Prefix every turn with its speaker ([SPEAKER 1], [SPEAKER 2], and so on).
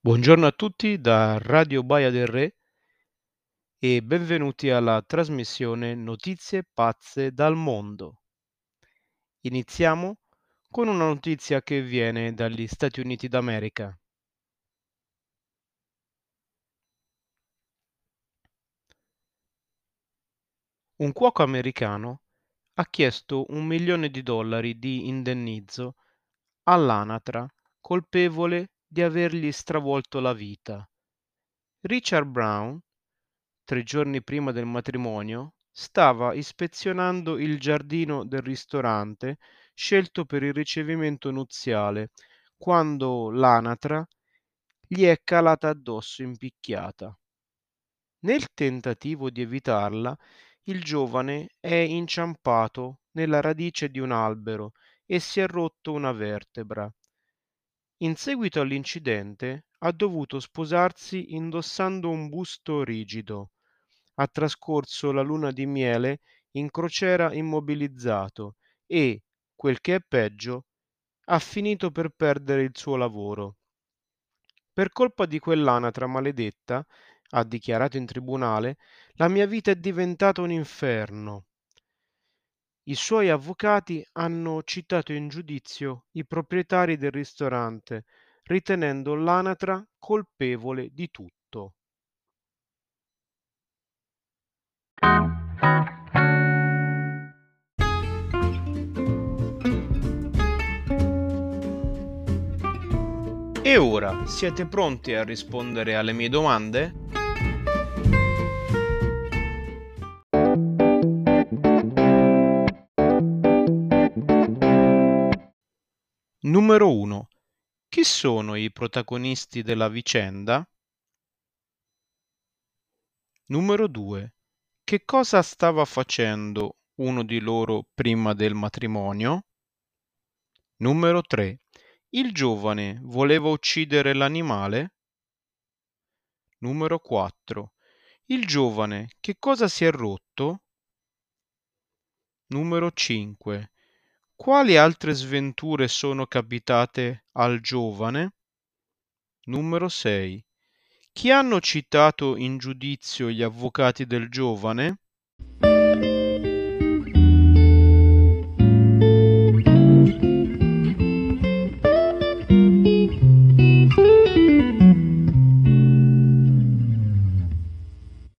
[SPEAKER 1] Buongiorno a tutti da Radio Baia del Re e benvenuti alla trasmissione Notizie pazze dal mondo. Iniziamo con una notizia che viene dagli Stati Uniti d'America. Un cuoco americano ha chiesto un milione di dollari di indennizzo all'anatra colpevole di avergli stravolto la vita. Richard Brown, tre giorni prima del matrimonio, stava ispezionando il giardino del ristorante scelto per il ricevimento nuziale quando l'anatra gli è calata addosso impicchiata. Nel tentativo di evitarla, il giovane è inciampato nella radice di un albero e si è rotto una vertebra. In seguito all'incidente ha dovuto sposarsi indossando un busto rigido. Ha trascorso la luna di miele in crociera immobilizzato e, quel che è peggio, ha finito per perdere il suo lavoro. Per colpa di quell'anatra maledetta, ha dichiarato in tribunale, la mia vita è diventata un inferno. I suoi avvocati hanno citato in giudizio i proprietari del ristorante, ritenendo l'anatra colpevole di tutto. E ora siete pronti a rispondere alle mie domande? Numero 1. Chi sono i protagonisti della vicenda? Numero 2. Che cosa stava facendo uno di loro prima del matrimonio? Numero 3. Il giovane voleva uccidere l'animale? Numero 4. Il giovane che cosa si è rotto? Numero 5. Quali altre sventure sono capitate al giovane? Numero 6. Chi hanno citato in giudizio gli avvocati del giovane?